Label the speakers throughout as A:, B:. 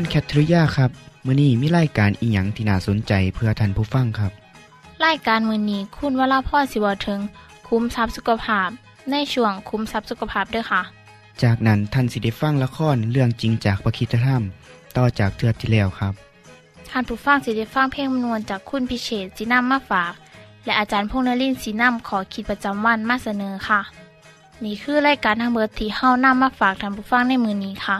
A: คุณแคทริยาครับมื้อนี้มีรายการอีหยังที่น่าสนใจเพื่อท่านผู้ฟังครับ
B: รายการมือนี้คุณวราพ่อสิวถึง คุ้มทรัพย์สุขภาพ ในช่วงคุ้มทรัพย์สุขภาพด้วยค่ะ
A: จากนั้นท่านสิได้ฟังละครเรื่องจริงจากประคีตธรรม ต่อจากเทือกที่แล้วครับ
B: ท่านผู้ฟังสิได้ฟังเพลงมนวนจากคุณพิเชษจีนัมมาฝาก และอาจารย์พงษ์นรินทร์สีนัมขอขีดประจำวันมาเสนอค่ะ นี่คือรายการทางเบอร์ที่เฮานํมาฝากท่านผู้ฟังในมือนี้ค่ะ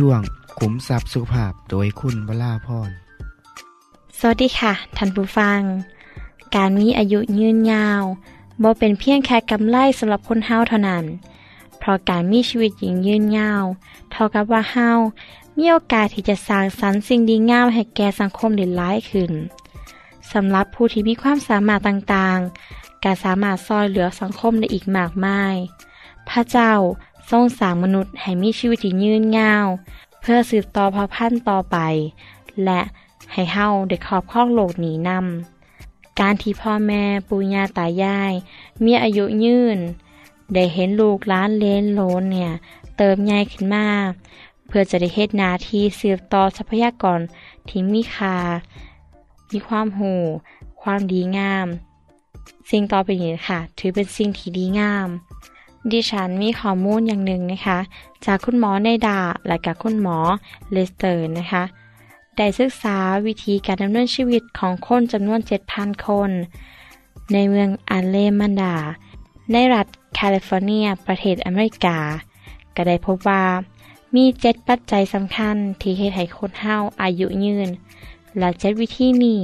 A: ช่วงขุมทรัพย์สุภาพโดยคุณวราพร
C: สวัสดีค่ะท่านผู้ฟัง การมีอายุยืนยาวบ่เป็นเพียงแค่กำไรสำหรับคนเฮาเท่านั้น เพราะการมีชีวิตหญิงยืนยาว เท่ากับว่าเฮามีโอกาสที่จะสร้างสรรค์สิ่งดีงามให้แก่สังคมได้หลายขึ้นสำหรับผู้ที่มีความสามารถต่างๆ การสามารถซอยเหลือสังคมได้อีกมากมาย พระเจ้า ทรงสร้างมนุษย์ให้มีชีวิตที่ยืนยาว เพื่อสืบต่อเผ่าพันธุ์ต่อไป และให้เฮาได้ครอบครองโลกนี้นำการที่พ่อแม่ปู่ย่าตายาย มีอายุยืน ได้เห็นลูกล้านเลนโลนเนี่ย เติมใหญ่ขึ้นมาเพื่อจะได้เฮ็ดนาที่สืบต่อทรัพยากรที่มีค่ามีความหูความดีงาม สิ่งต่อไปนี้ค่ะ ถือเป็นสิ่งที่ดีงาม ดิฉันมีข้อมูลอย่างหนึ่งนะคะ จากคุณหมอในดาและกับคุณหมอเลสเตอร์นะคะ ได้ศึกษาวิธีการดำเนินชีวิตของคนจำนวน 7,000 คน ในเมืองอันเลมันดา ในรัฐแคลิฟอร์เนีย ประเทศอเมริกา ก็ได้พบว่า มีเจ็ดปัจจัยสำคัญที่เฮ็ดให้คนเฮาอายุยืน และเจ็ดวิธีนี้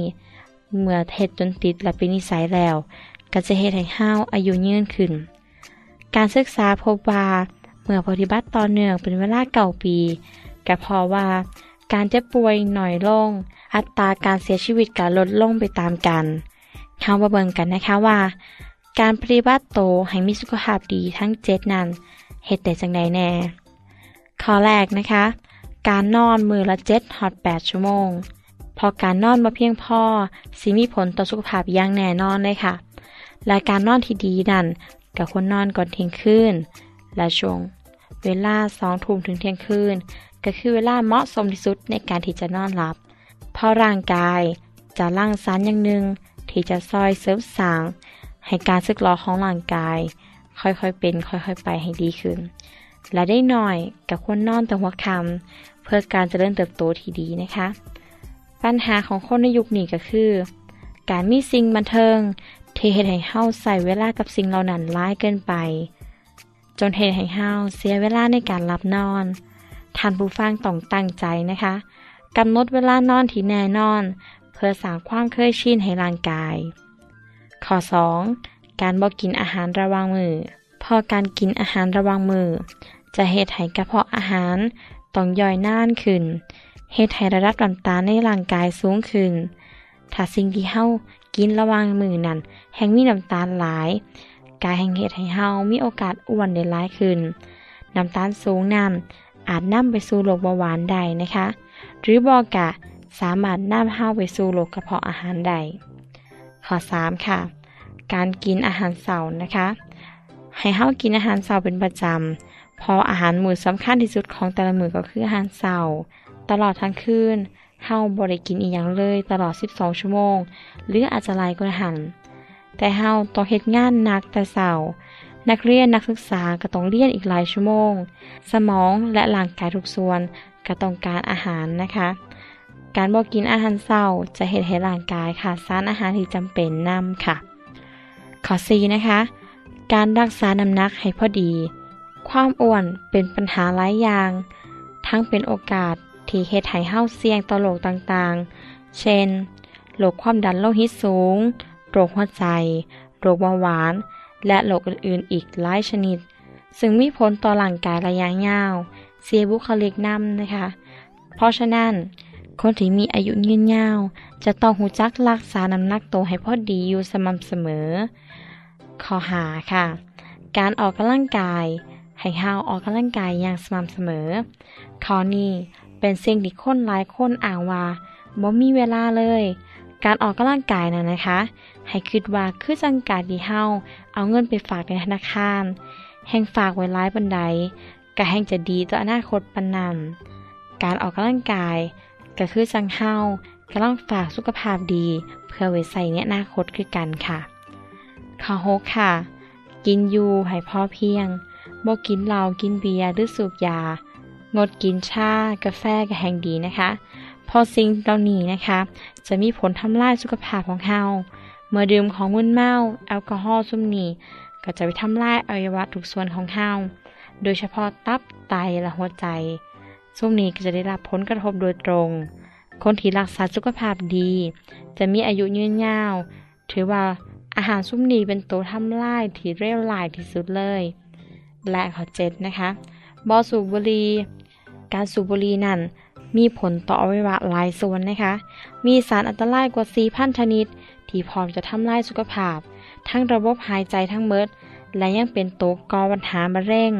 C: เมื่อเฮ็ดจนติดและเป็นนิสัยแล้ว ก็จะเฮ็ดให้เฮาอายุยืนขึ้น การศึกษาพบว่า เมื่อปฏิบัติต่อเนื่องเป็นเวลาเก่าปีก็เพราะว่า การเจ็บป่วยหน่อยลง อัตราการเสียชีวิตการลดลงไปตามกันเข้ามาเบิ่งกันนะคะว่า การปฏิบัติโตให้มีสุขภาพดีทั้งเจ็ดนั้นเหตุแต่จังใดแน่ ข้อแรกนะคะ การนอนมือละเจ็ดหอดแปดชั่วโมง พอการนอนมาเพียงพอสิมีผลต่อสุขภาพอย่างแน่นอนเลยค่ะและการนอนที่ดีนั่น กับคนนอนก่อนเที่ยงคืนและช่วงเวลาสองทุ่มถึงเที่ยงคืนก็คือเวลาเหมาะสมที่สุดในการที่จะนอนหลับ เพราะร่างกายจะร่างสารอย่างหนึ่งที่จะซอยเสริมสางให้การสึกหรอของร่างกาย ค่อยๆเป็น ค่อยๆไปให้ดีขึ้น และได้หน่อยกับคนนอนแต่หัวคำเพื่อการจเจริญเติบโตที่ดีนะคะ ปัญหาของคนในยุคนี้ก็คือ การมีสิ่งบันเทิง ที่เฮ็ดให้เฮาใส่เวลากับสิ่งเหล่านั้นร้ายเกินไป จนเฮ็ดให้เฮาเสียเวลาในการหลับนอนท่านผู้ฟังต้องตั้งใจนะคะกำหนดเวลานอนที่แน่นอน เพื่อสร้างความเคยชินให้ร่างกาย ข้อ 2. การบอกกินอาหารระว่างมือ พอการกินอาหารระว่างมือ จะเฮ็ดให้กระเพาะอาหารต้องย่อยน่านขึ้นเฮ็ดให้ระดับน้ำตาลในร่างกายสูงขึ้น ถ้าสิ่งที่เฮา กินระหว่างมือนั้นแห่งมีน้ำตาลหลายกายแห่งเฮ็ดให้เฮามีโอกาสอ้วนได้หลายขึ้นน้ำตาลสูงนั้นอาจนำไปสู่โรคเบาหวานได้นะคะ หรือบอกะสามารถนำเฮาไปสู่โรคกระเพาะอาหารได้ข้อ3ค่ะ การกินอาหารเสาร์นะคะ ให้เฮากินอาหารเสาร์เป็นประจำพราะอาหารมื้อสำคัญที่สุดของแต่ละมื้อก็คืออาหารเสาร์ตลอดทั้งคืน เฮาบ่ได้กินอีหยังเลยตลอด 12 ชั่วโมง หรืออาจจะหลายกว่าหัน แต่เฮาต้องเฮ็ดงานหนักแต่เสาร์นักเรียนนักศึกษาก็ต้องเรียนอีกหลายชั่วโมง สมองและร่างกายทุกส่วนก็ต้องการอาหารนะคะ การบอกกินอาหารเศร้าจะเห็นให้ร่างกายขาดสารอาหารที่จำเป็นนำค่ะ ข้อ 4 นะคะ การรักษาน้ำหนักให้พอดี ความอ้วนเป็นปัญหาหลายอย่าง ทั้งเป็นโอกาส ที่เฮ็ดให้เฮาเสี่ยงต่อโรคต่างๆ เช่น โรคความดันโลหิตสูง โรคหัวใจ โรคเบาหวาน และโรคอื่นๆ อีกหลายชนิด ซึ่งมีผลต่อร่างกายระยะยาว เสียบุคลิกนำนะคะ เพราะฉะนั้น คนที่มีอายุยืนยาว จะต้องหูจักรักษาน้ำหนักตัวให้พอดีอยู่สม่ำเสมอ ข้อหาค่ะ การออกกำลังกายให้เฮาออกกำลังกายอย่างสม่ำเสมอ ข้อนี้ เป็นสิ่งที่คนหลายคนอ่างว่าบ่มีเวลาเลย การออกกำลังกายน่ะนะคะ ให้คิดว่าคือจังการที่เฮาเอาเงินไปฝากในธนาคาร แห่งฝากไว้หลายบันไดก็แห่งจะดีต่ออนาคตปานนันการออกกำลังกายก็คือจังเฮากำลังฝากสุขภาพดี เพื่อไว้ใส่ในอนาคตคือกันค่ะข้อหกค่ะ กินอยู่ให้พอเพียงบ่กินเหล้ากินเบียร์หรือสูบยา งดกินชากาแฟก็แห่งดีนะคะ พอสิ่งเหล่านี้นะคะ จะมีผลทำลายสุขภาพของเฮาเมื่อดื่มของมึนเมาแอลกอฮอล์ซุ่มนี้ก็จะไปทำลายอวัยวะทุกส่วนของเฮาโดยเฉพาะตับไตและหัวใจซุ่มนี้ก็จะได้รับผลกระทบโดยตรง คนที่รักษาสุขภาพดี จะมีอายุยืนยาว ถือว่าอาหารซุ่มนี้เป็นตัวทำลายที่เร็วหลายที่สุดเลย และข้อเจ็ดนะคะบอสูบบุหรี่ การสูบบุหรี่นั่นมีผลต่ออวัยวะหลายส่วนนะคะ มีสารอันตรายกว่า 4,000 ชนิด ที่พร้อมจะทำลายสุขภาพ ทั้งระบบหายใจทั้งเมด และยังเป็นตัวก่อปัญหามะเร็ง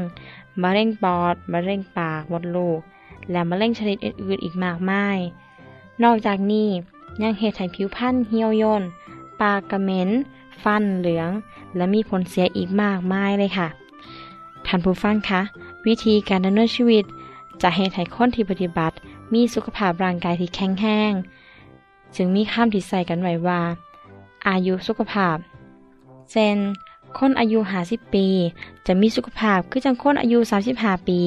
C: มะเร็งปอด มะเร็งปาก มดลูก และมะเร็งชนิดอื่นๆ อีกมากมาย นอกจากนี้ยังเหตุให้ผิวพรรณเหี่ยวย่น ปากกระเหม็น ฟันเหลือง และมีผลเสียอีกมากมายเลยค่ะ ท่านผู้ฟังคะ วิธีการดำเนินชีวิต จะเหตุให้คนที่ปฏิบัติ มีสุขภาพร่างกายที่แข็งแรงจึงมีคำที่ใส่กันไว้ว่า อายุสุขภาพ เช่น คนอายุ50ปี จะมีสุขภาพคือจังคนอายุ 35 ปี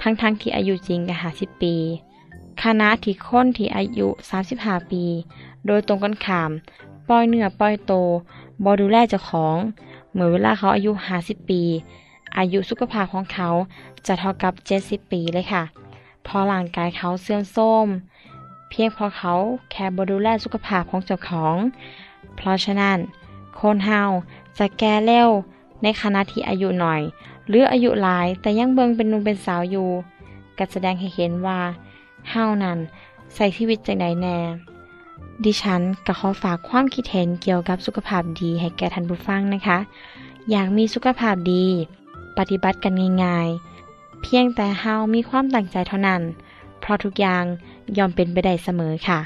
C: ทั้งๆทที่อายุจริงก็50 ปีคณะที่คนที่อายุ 35 ปี โดยตรงกันข้าม ปล่อยเนื้อปล่อยโตบอดูแลเจ้าของ เหมื่อเวลาเขาอายุ 50 ปี อายุสุขภาพของเขาจะเท่ากับ 70 ปีเลยค่ะพอร่างกายเขาเสื่อมโทรมเพียงเพราะเขาแค่บดูแลสุขภาพของเจ้าของ เพราะฉะนั้น คนเฮาจะแก่เร็วในขณะที่อายุหน่อย หรืออายุหลายแต่ยังเบิงเป็นหนุ่มเป็นสาวอยู่ก็แสดงให้เห็นว่าเฮานั้นใส่ชีวิตจังใดแน่ ดิฉันก็ขอฝากความคิดเห็นเกี่ยวกับสุขภาพดีให้แก่ท่านผู้ฟังนะคะ อยากมีสุขภาพดี ปฏิบัติกันง่ายๆ เพียงแต่เฮามีความตั้งใจเท่านั้น เพราะทุกอย่างยอมเป็นไปได้เสมอค่ะ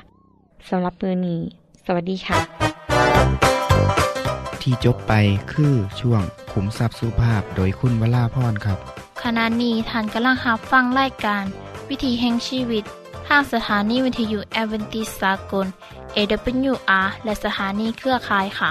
C: สำหรับมือนี้ สวัสดีค่ะ
A: ที่จบไปคือช่วงขุมทรัพย์สุภาพโดยคุณวราพรครับ
B: ขณะนี้ท่านกำลังรับฟังรายการ วิถีแห่งชีวิตทางสถานีวิทยุแอเวนติสากล AWR และสถานีเครือข่ายค่ะ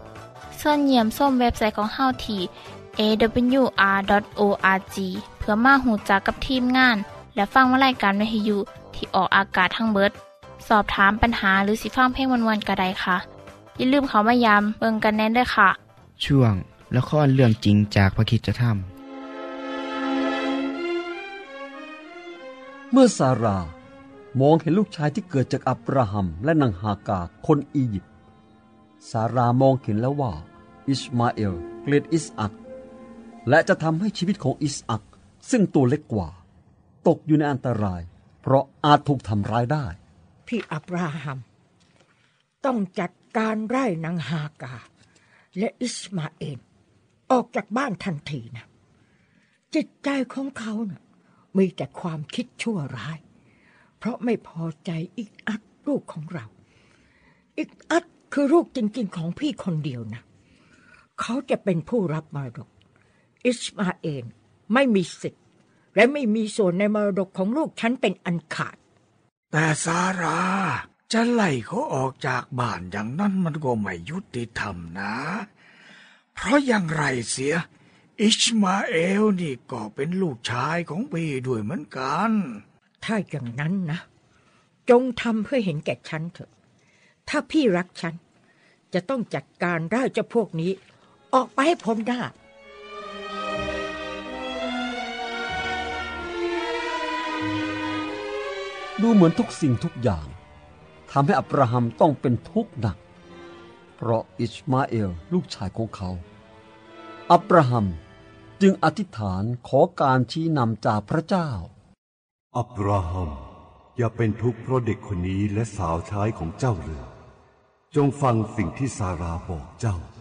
B: ส่วนเยี่ยมส้มเว็บไซต์ของเฮาที่ awr.org เพื่อมาหูจักกับทีมงาน และฟังวารายการวิทยุที่ออกอากาศทั้งเบิด สอบถามปัญหาหรือสิฟังเพลงวันๆกระไดค่ะ อย่าลืมเขามายามเบิงกันแน่นด้วยค่ะ
A: ช่วงละครเรื่องจริงจากพระคิดจะท
D: เมื่อซาร่ามองเห็นลูกชายที่เกิดจากอับราฮัมและนางฮากาคนอียิปต์ซารามองเห็นแล้วว่า อิสมาเอลเกลียดอิสอักและจะทำให้ชีวิตของอิสอักซึ่งตัวเล็กกว่า ตกอยู่ในอันตราย เพราะอาจถูกทำร้ายได้
E: พี่อับราฮัม ต้องจัดการไร่นางฮากา และอิสมาเอลออกจากบ้านทันทีนะจิตใจของเขานะ่ะมีแต่ความคิดชั่วร้าย เพราะไม่พอใจอีกอัดลูกของเรา อีกอัดคือลูกจริงๆของพี่คนเดียวนะ เขาจะเป็นผู้รับมรดก อิสมาเอลไม่มีสิทธิ์ และไม่มีส่วนในมรดกของลูกฉันเป็นอันขาด
F: แต่ซาราจะไล่เขาออกจากบ้านอย่างนั้นมันก็ไม่ยุติธรรมนะ เพราะอย่างไรเสีย อิชมาเอลนี่ก็เป็นลูกชายของพี่ด้วยเหมือนกัน
E: ถ้าอย่างนั้นนะ จงทำเพื่อเห็นแก่ฉันเถอะ ถ้าพี่รักฉัน จะต้องจัดการได้เจ้าพวกนี้ ออกไปให้พ้นหน้า
D: ดูเหมือนทุกสิ่งทุกอย่างทำให้อับราฮัมต้องเป็นทุกข์หนัก เพราะอิชมาเอลลูกชายของเขา อับราฮัมจึงอธิษฐานขอการชี้นำจากพระเจ้า
G: อับราฮัมอย่าเป็นทุกข์เพราะเด็กคนนี้และสาวใช้ของเจ้าเลย จงฟังสิ่งที่ซาราบอกเจ้าเพ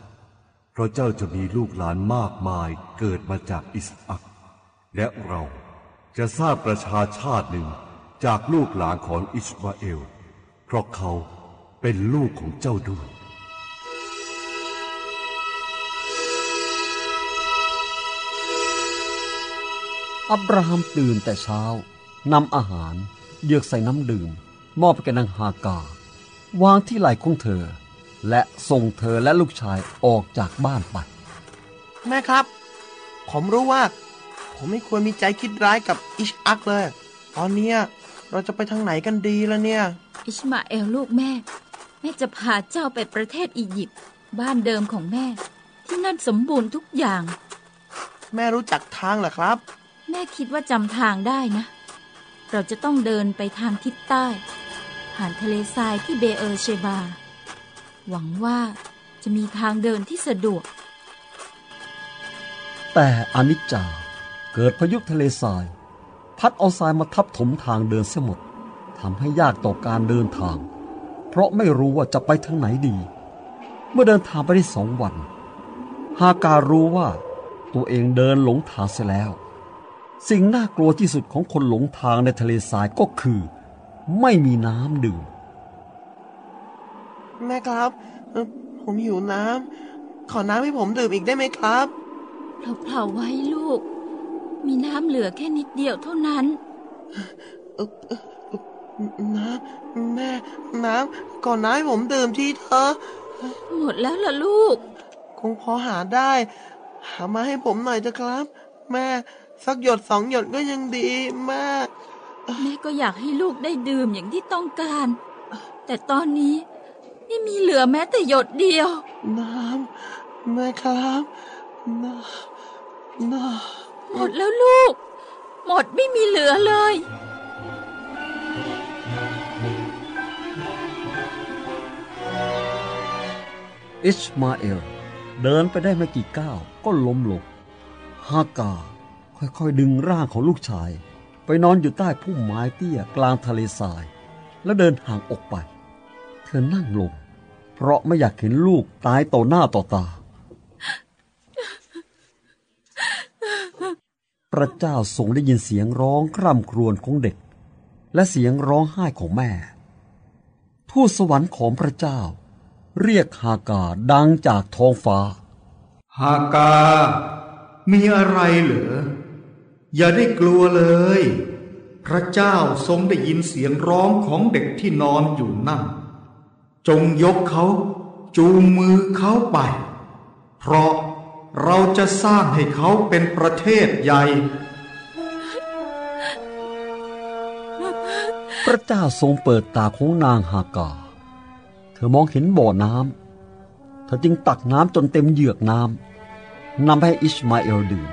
G: ราะเจ้าจะมีลูกหลานมากมายเกิดมาจากอิสอักและเราจะสร้างประชาชาติหนึ่งจากลูกหลานของอิสมาเอล เพราะเขาเป็นลูกของเจ้าด้วย
D: อับราฮัมตื่นแต่เช้านำอาหารเยือกใส่น้ำดื่ม มอบไปแก่นางฮากาวางที่ไหล่ของเธอ และส่งเธอและลูกชายออกจากบ้านไป
H: แม่ครับ ผมรู้ว่า ผมไม่ควรมีใจคิดร้ายกับอิชอักเลย ตอนเนี้ยเราจะไปทางไหนกันดีล่ะเนี่ย
I: อิชมาเอลลูกแม่ แม่จะพาเจ้าไปประเทศอียิปต์บ้านเดิมของแม่ ที่นั่นสมบูรณ์ทุกอย่าง
H: แม่รู้จักทางเหรอครับ
I: แม่คิดว่าจำทางได้นะ เราจะต้องเดินไปทางทิศใต้ ผ่านทะเลทรายที่เบเออร์เชบา หวังว่าจะมีทางเดินที่สะดวก
D: แต่อนิจจาเกิดพายุทะเลทราย พัดเอาทรายมาทับถมทางเดินเสียหมดทำให้ยากต่อการเดินทาง เพราะไม่รู้ว่าจะไปทางไหนดี เมื่อเดินทางไปได้สองวัน ฮาการรู้ว่าตัวเองเดินหลงทางเสียแล้ว สิ่งน่ากลัวที่สุดของคนหลงทางในทะเลทรายก็คือ ไม่มีน้ำดื่ม
H: แม่ครับเอ่อผมหิวน้ำขอน้ำให้ผมดื่มอีกได้ไหมครับ
I: เผลาๆไว้ลูก มีน้ำเหลือแค่นิดเดียวเท่านั้น
H: เอ่อเอ่อเอ่อน้ำแม่น้ำก่อนน้ำให้ผมดื่มทีเถอะ
I: หมดแล้วล่ะลูก
H: คงพอหาได้ หามาให้ผมหน่อยเถอะครับ แม่สักหยดสองหยดก็ยังดีแม่
I: แม่ก็อยากให้ลูกได้ดื่มอย่างที่ต้องการ แต่ตอนนี้ ไม่มีเหลือแม้แต่หยดเดียว
H: น้ำแม่ครับน้ำน้
I: หมดแล้วลูก หมดไม่มีเหลือเลย
D: อิชมาเอล เดินไปได้ไม่กี่ก้าวก็ล้มลงฮากา ค่อยๆดึงร่างของลูกชาย ไปนอนอยู่ใต้พุ่มไม้เตี้ยกลางทะเลทราย แล้วเดินห่างออกไปเธอนั่งลง เพราะไม่อยากเห็นลูกตายต่อหน้าต่อตา พระเจ้าทรงได้ยินเสียงร้องคร่ำครวญของเด็ก และเสียงร้องไห้ของแม่ ทูตสวรรค์ของพระเจ้า เรียกฮากาดังจากท้องฟ้า
J: ฮากา มีอะไรเหรอ อย่าได้กลัวเลย พระเจ้าทรงได้ยินเสียงร้องของเด็กที่นอนอยู่นั่น จงยกเขาจูงมือเขาไป เพราะเราจะสร้างให้เขาเป็นประเทศใหญ่
D: พระเจ้าทรงเปิดตาของนางฮากา เธอมองเห็นบ่อน้ำ เธอจึงตักน้ำจนเต็มเหยือกน้ำ นำให้อิชมาเอลดื่ม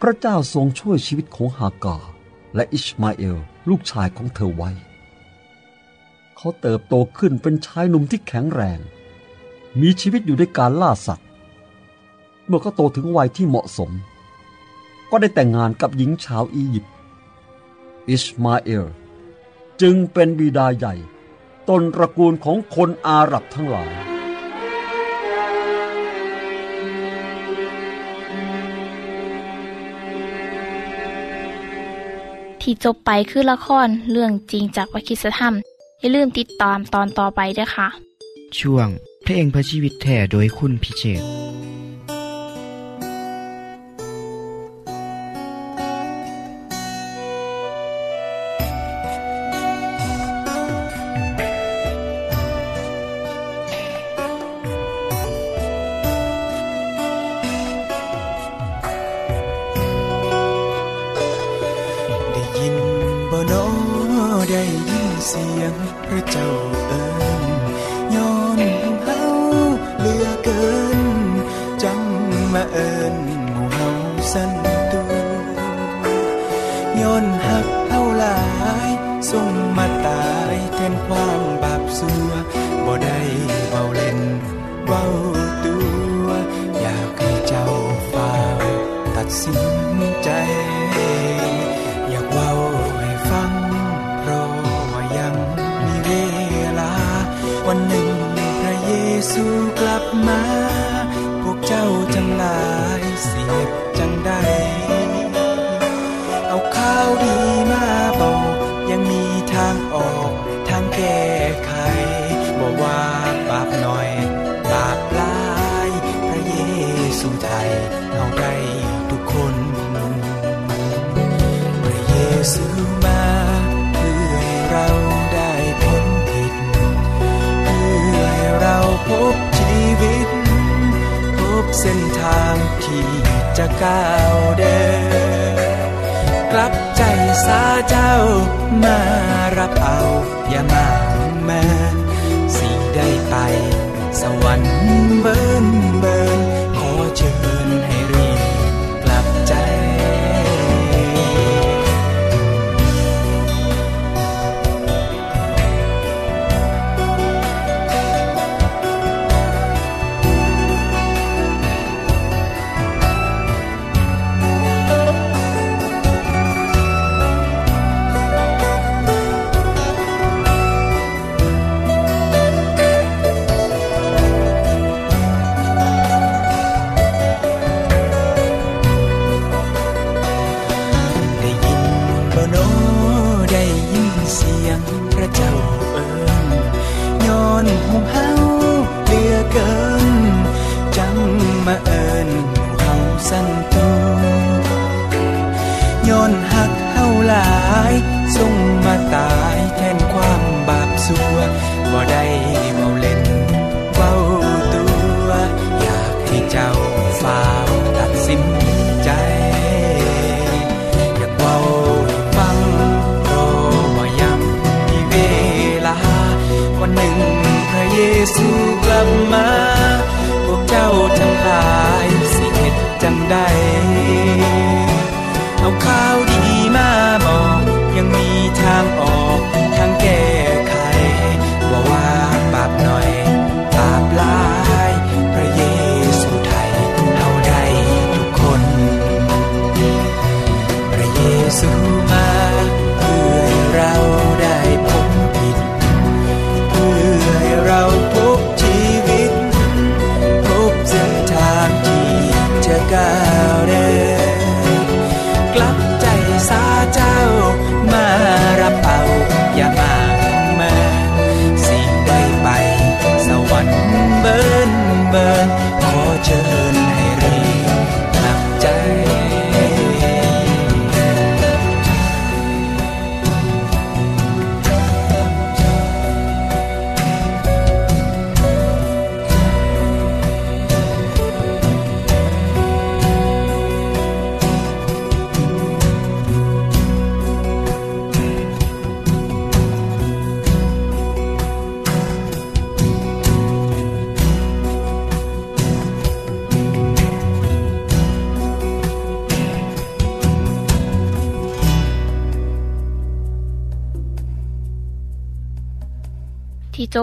D: พระเจ้าทรงช่วยชีวิตของฮากา และอิชมาเอลลูกชายของเธอไว้ เขาเติบโตขึ้นเป็นชายหนุ่มที่แข็งแรง มีชีวิตอยู่ด้วยการล่าสัตว์ เมื่อเขาโตถึงวัยที่เหมาะสม ก็ได้แต่งงานกับหญิงชาวอียิปต์อิสมาเอลจึงเป็นบิดาใหญ่ต้นตระกูลของคนอาหรับทั้งหลาย
B: ที่จบไปคือละครเรื่องจริงจากวิคิสธรรม อย่าลืมติดตามตอนต่อไปด้วยค่ะ
A: ช่วงเพลงพระชีวิตแท่โดยคุณพิเชษ
K: เสียงพระเจ้าเอิญย้อนเฮาเลือเกิน จังมาเอิญหมู่เฮาสันตูย้อนหักเฮาหลายส่งมาตายแทนควา ก เส้นทางที่จะก้าวเดิน กลับใจสาเจ้ามารับเอา อย่ามาแม่สิได้ไป สวรรค์เบอร์ ซูกลับมา พวกเจ้าทั้งหลายสิเห็ดจังได้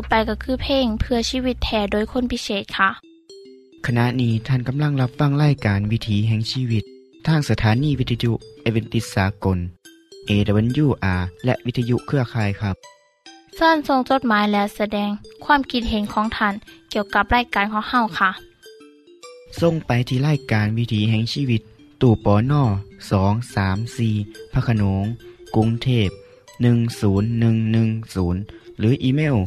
B: บไปก็คือเพลงเพื่อชีวิตแทนโดยคนพิเศษค่ะ
A: ขณะนี้ท่านกำลังรับฟังรายการวิถีแห่งชีวิต ทางสถานีวิทยุเอเวนติสากล AWR และวิทยุเครือข่ายครับ
B: เส้นทรงจดหมายและแสดงความคิดเห็นของท่านเกี่ยวกับรายการของเฮาค่ะ
A: ส่งไปที่รายการวิถีแห่งชีวิต ตู่ปอน่อสองสามสี่พระโขนงกรุงเทพ10110 หรืออีเมล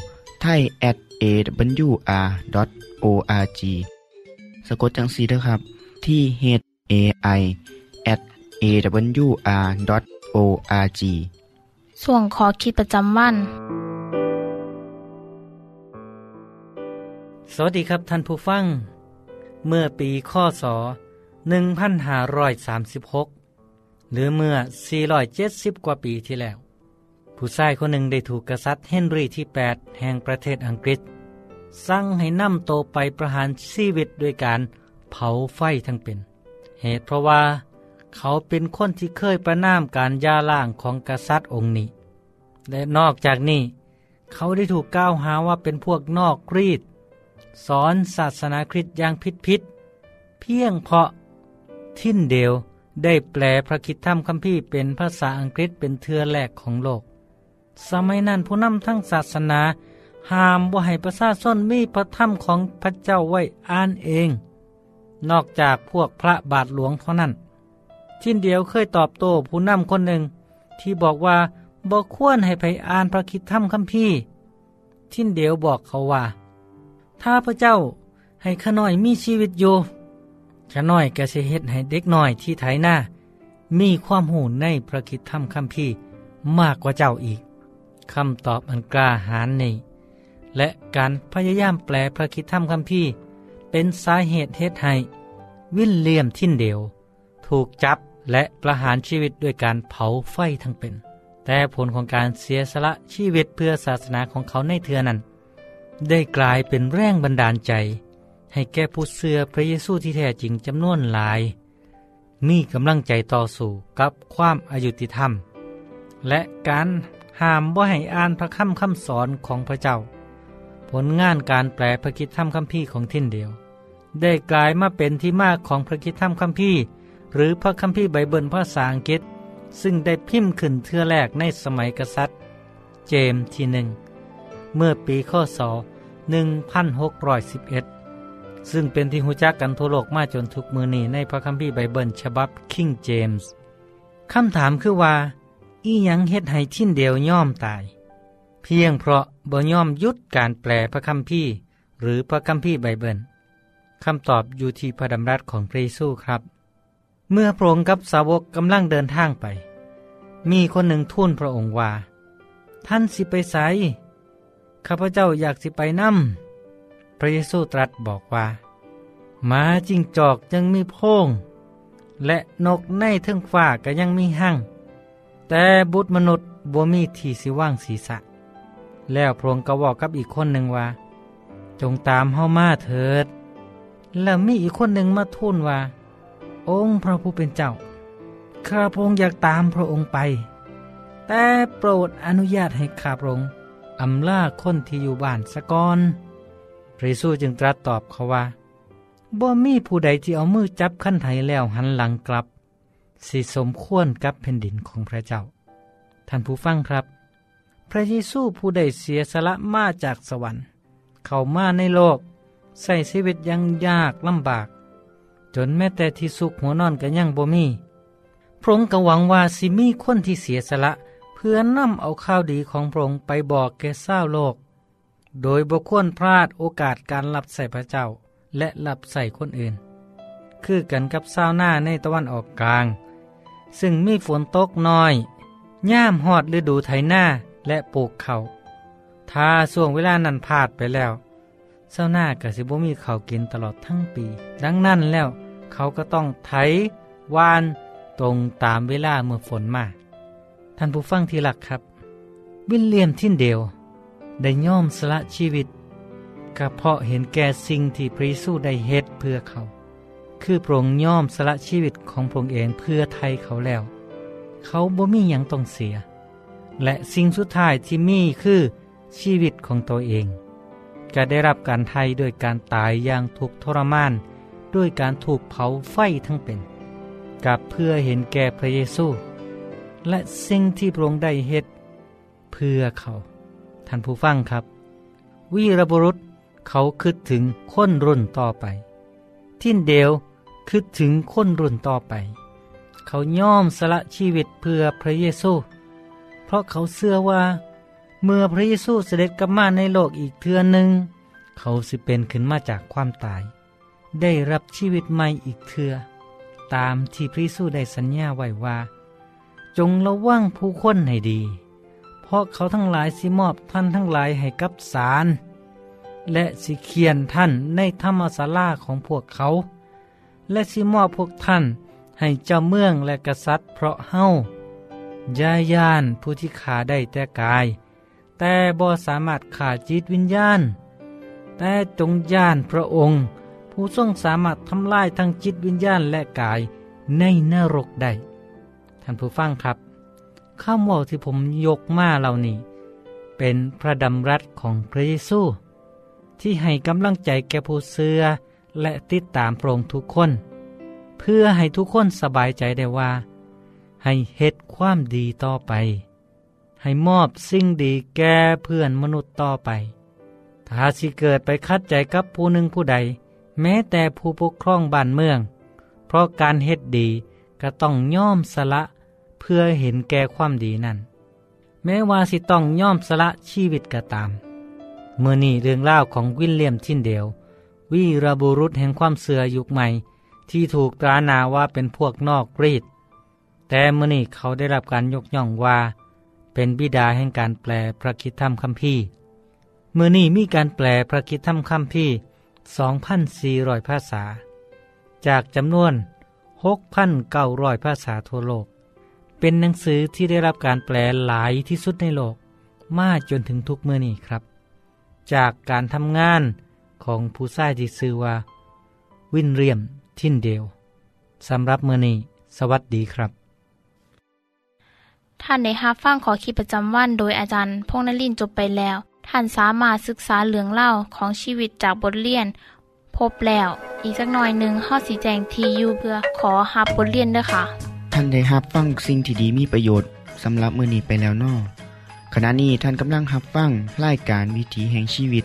A: ไทย at awr.org สะกดจังสีนะครับ ที่ h a i at awr.org
B: ส่วนขอคิดประจำวัน
L: สวัสดีครับท่านผู้ฟัง เมื่อปีข้อศ1536 หรือเมื่อ 470 กว่าปีที่แล้ว ผู้ชายคนหนึ่งได้ถูกกษัตริย์เฮนรีที่ 8 แห่งประเทศอังกฤษ สั่งให้นำโตไปประหารชีวิตด้วยการเผาไฟทั้งเป็น เหตุเพราะว่า เขาเป็นคนที่เคยประนามการย่าล่างของกษัตริย์องค์นี้ และนอกจากนี้ เขาได้ถูกกล่าวหาว่าเป็นพวกนอกรีดสอนศาสนาคริสต์อย่างผิดผิดเพียงเพราะทินเดลได้แปลพระคิดธรรมคัมภีร์เป็นภาษาอังกฤษเป็นเทือแรกของโลก สมัยนั้นผู้นำทั้งศาสนาห้ามว่าให้ประชาชนมีพระธรรมของพระเจ้าไว้อ่านเอง นอกจากพวกพระบาทหลวงเท่านั้นทิ้นเดียวเคยตอบโต้ผู้นำคนหนึ่ง ที่บอกว่าบอกควรให้ไปอ่านพระคิดธรรมคัมภีร์ทินเดียวบอกเขาว่า ถ้าพระเจ้าให้ขน้อยมีชีวิตอยู่ขน้อยก็จะเฮ็ดให้เด็กน้อยที่ไถหน้ามีความหูในพระคิดธรรมคัมภีร์มากกว่าเจ้าอีก คำตอบอันกล้าหาญนี้และการพยายามแปลพระคิดธรรมคัมภีร์เป็นสาเหตุเฮ็ดให้วิลเลียมทินเดลถูกจับและประหารชีวิตด้วยการเผาไฟทั้งเป็น แต่ผลของการเสียสละชีวิตเพื่อศาสนาของเขาในเทือนั้น ได้กลายเป็นแรงบันดาลใจ ให้แก่ผู้เสือพระเยซูที่แท้จริงจำนวนหลาย มีกำลังใจต่อสู้กับความอายุติธรรม และการ ห้ามว่าให้อ่านพระคำคำสอนของพระเจ้า ผลงานการแปลพระคิดธรรมคัมภีร์ของทินเดียว ได้กลายมาเป็นที่มาของพระคิดธรรมคัมภีร์ หรือพระคัมภีร์ไบเบิลภาษาอังกฤษ ซึ่งได้พิมพ์ขึ้นเทือแรกในสมัยกษัตริย์ เจมส์ที่หนึ่งเมื่อปีข้อศ1611 ซึ่งเป็นที่หูจักกันทั่วโลกมาจนทุกมือนีในพระคัมภีร์ไบเบิลฉบับคิงเจมส์คำถามคือว่า อีหยังเฮ็ดให้ทิ้นเดียวย่อมตาย เพียงเพราะบ่ย่อมยุดการแปลพระคัมภีร์ หรือพระคัมภีร์ไบเบิลคำตอบอยู่ที่พระดำรัสของพระเยซูครับ เมื่อพระองค์กับสาวกกำลังเดินทางไป มีคนหนึ่งทูลพระองค์ว่า ท่านสิไปไสข้าพเจ้าอยากสิไปนำพระเยซูตรัสบอกว่าหมาจิ้งจอกยังมีโพงและนกในเทิงฟ้าก็ยังมีหั่ง แต่บุตรมนุษย์บ่มีที่สิว่างศีรษะ แล้วพระองค์ก็บอกกับอีกคนหนึ่งว่า จงตามเฮามาเถิด แล้วมีอีกคนหนึ่งมาทูลว่า องค์พระผู้เป็นเจ้า ข้าพระองค์อยากตามพระองค์ไป แต่โปรดอนุญาตให้ข้าพระองค์อำลาคนที่อยู่บ้านสะก่อนพระเยซูจึงตรัสตอบเขาว่าบ่มีผู้ใดที่เอามือจับขั้นไถแล้วหันหลังกลับ สิสมควรกับแผ่นดินของพระเจ้า ท่านผู้ฟังครับ พระเยซูผู้ใดเสียสละมาจากสวรรค์ เข้ามาในโลกใส่ชีวิตยังยากลำบาก จนแม้แต่ที่สุขหัวนอนก็ยังบ่มีพระองค์ก็หวังว่าสิมีคนที่เสียสละเพื่อนำเอาข้าวดีของพระองค์ไปบอกแก่เศร้าโลก โดยบุควรพลาดโอกาสการรับใส่พระเจ้าและรับใส่คนอื่น คือกันกับเศร้าหน้าในตะวันออกกลาง ซึ่งมีฝนตกน้อย ย่ามหอดฤดูไถหน้าและปลูกเขาถ้าส่วงเวลานั้นพลาดไปแล้วเศ้าหน้ากับสิบ่มีเขากินตลอดทั้งปี ดังนั้นแล้ว เขาก็ต้องไถวานตรงตามเวลาเมื่อฝนมา ท่านผู้ฟังที่รักครับ วิลเลียมทินเดลได้ย่อมสละชีวิตก็เพราะเห็นแก่สิ่งที่พระเยซูได้เฮ็ดเพื่อเขา คือพระองค์ย่อมสละชีวิตของพระองค์เองเพื่อไทยเขาแล้ว เขาบ่มีหยังต้องเสีย และสิ่งสุดท้ายที่มีคือชีวิตของตัวเองก็ได้รับการไทยโดยการตายอย่างทุกทรมาน ด้วยการถูกเผาไฟทั้งเป็น กับเพื่อเห็นแก่พระเยซู และสิ่งที่พระองค์ได้เฮ็ดเพื่อเขา ท่านผู้ฟังครับ วีรบุรุษเขาคิดถึงคนรุ่นต่อไป ทินเดล คิดถึงคนรุ่นต่อไป เขาย่อมสละชีวิตเพื่อพระเยซู เพราะเขาเชื่อว่า เมื่อพระเยซูเสด็จกลับมาในโลกอีกเทือหนึ่ง เขาสิเป็นขึ้นมาจากความตาย ได้รับชีวิตใหม่อีกเทือ ตามที่พระเยซูได้สัญญาไว้ว่า จงระวังผู้คนให้ดี เพราะเขาทั้งหลายสิมอบท่านทั้งหลายให้กับศาลและสิเขียนท่านในธรรมศาลาของพวกเขา และสิมอบพวกท่านให้เจ้าเมืองและกษัตริย์ เพราะเฮาย่าย่านผู้ที่ขาได้แต่กาย แต่บ่สามารถขาจิตวิญญาณ แต่จงย่านพระองค์ ผู้ทรงสามารถทำลายทั้งจิตวิญญาณและกายในนรกได้ ท่านผู้ฟังครับข้ามว่าที่ผมยกมาเหล่านี้ เป็นพระดำรัสของพระเยซู ที่ให้กำลังใจแก่ผู้เสือ และติดตามพระองค์ทุกคน เพื่อให้ทุกคนสบายใจได้ว่า ให้เฮ็ดความดีต่อไป ให้มอบสิ่งดีแก่เพื่อนมนุษย์ต่อไปถ้าสิเกิดไปคัดใจกับผู้หนึ่งผู้ใด แม้แต่ผู้ปกครองบ้านเมือง เพราะการเฮ็ดดีก็ต้องย่อมสละเพื่อเห็นแก่ความดีนั่น แม้ว่าสิต้องย่อมสละชีวิตก็ตาม เมื่อนี่เรื่องเล่าของวิลเลียมทินเดล วีรบุรุษแห่งความเสื่อยุคใหม่ ที่ถูกตราหนาว่าเป็นพวกนอกรีดแต่เมื่อนี่เขาได้รับการยกย่องว่า เป็นบิดาแห่งการแปลพระคิดธรรมคัมภีร์เมื่อนี่มีการแปลพระคิดธรรมคัมภีร์2,400 ภาษา จากจำนวน 6,900 ภาษาทั่วโลก เป็นหนังสือที่ได้รับการแปลหลายที่สุดในโลก มากจนถึงทุกเมื่อนี้ครับ จากการทำงาน ของผู้ชายที่ชื่อว่า วินเรียมทินเดลสำหรับเมื่อนี้สวัสดีครับ
B: ท่านได้รับฟังขอคิดประจำวันโดยอาจารย์พงษ์นลินทร์จบไปแล้ว ท่านสามารถศึกษาเรื่องเล่าของชีวิตจากบทเรียน พบแล้ว อีกสักหน่อยหนึ่งข้อสีแจงทียูเพื่อขอฮับบทเรียนด้วยค่ะ
A: ท่านได้รับฟังสิ่งที่ดีมีประโยชน์สำหรับมือนี้ไปแล้วนอขณะนี้ท่านกำลังรับฟังรายการวิถีแห่งชีวิต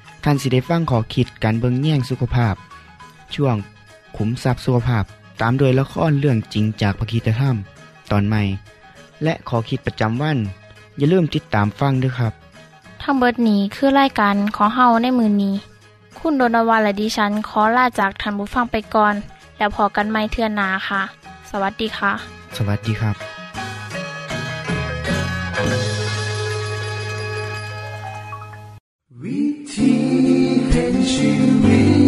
A: ท่านสิเดฟังขอคิดการเบิงแย่งสุขภาพ ช่วงขุมทรัพย์สุขภาพตามโดยละครเรื่องจริงจากพระคีตธรรม ตอนใหม่ และขอคิดประจำวัน อย่าลืมติดตามฟังด้วยครับ
B: ทั้งเบิดนี้คือไล่กันขอเฮาในมือนนี้ คุณโดนวานและดิฉันขอลาจากทันบุฟังไปก่อน แล้วพอกันไม่เทื่อนนาค่ะ สวัสดีค่ะ
A: สวัสดีครับ วิธี Can't you reads.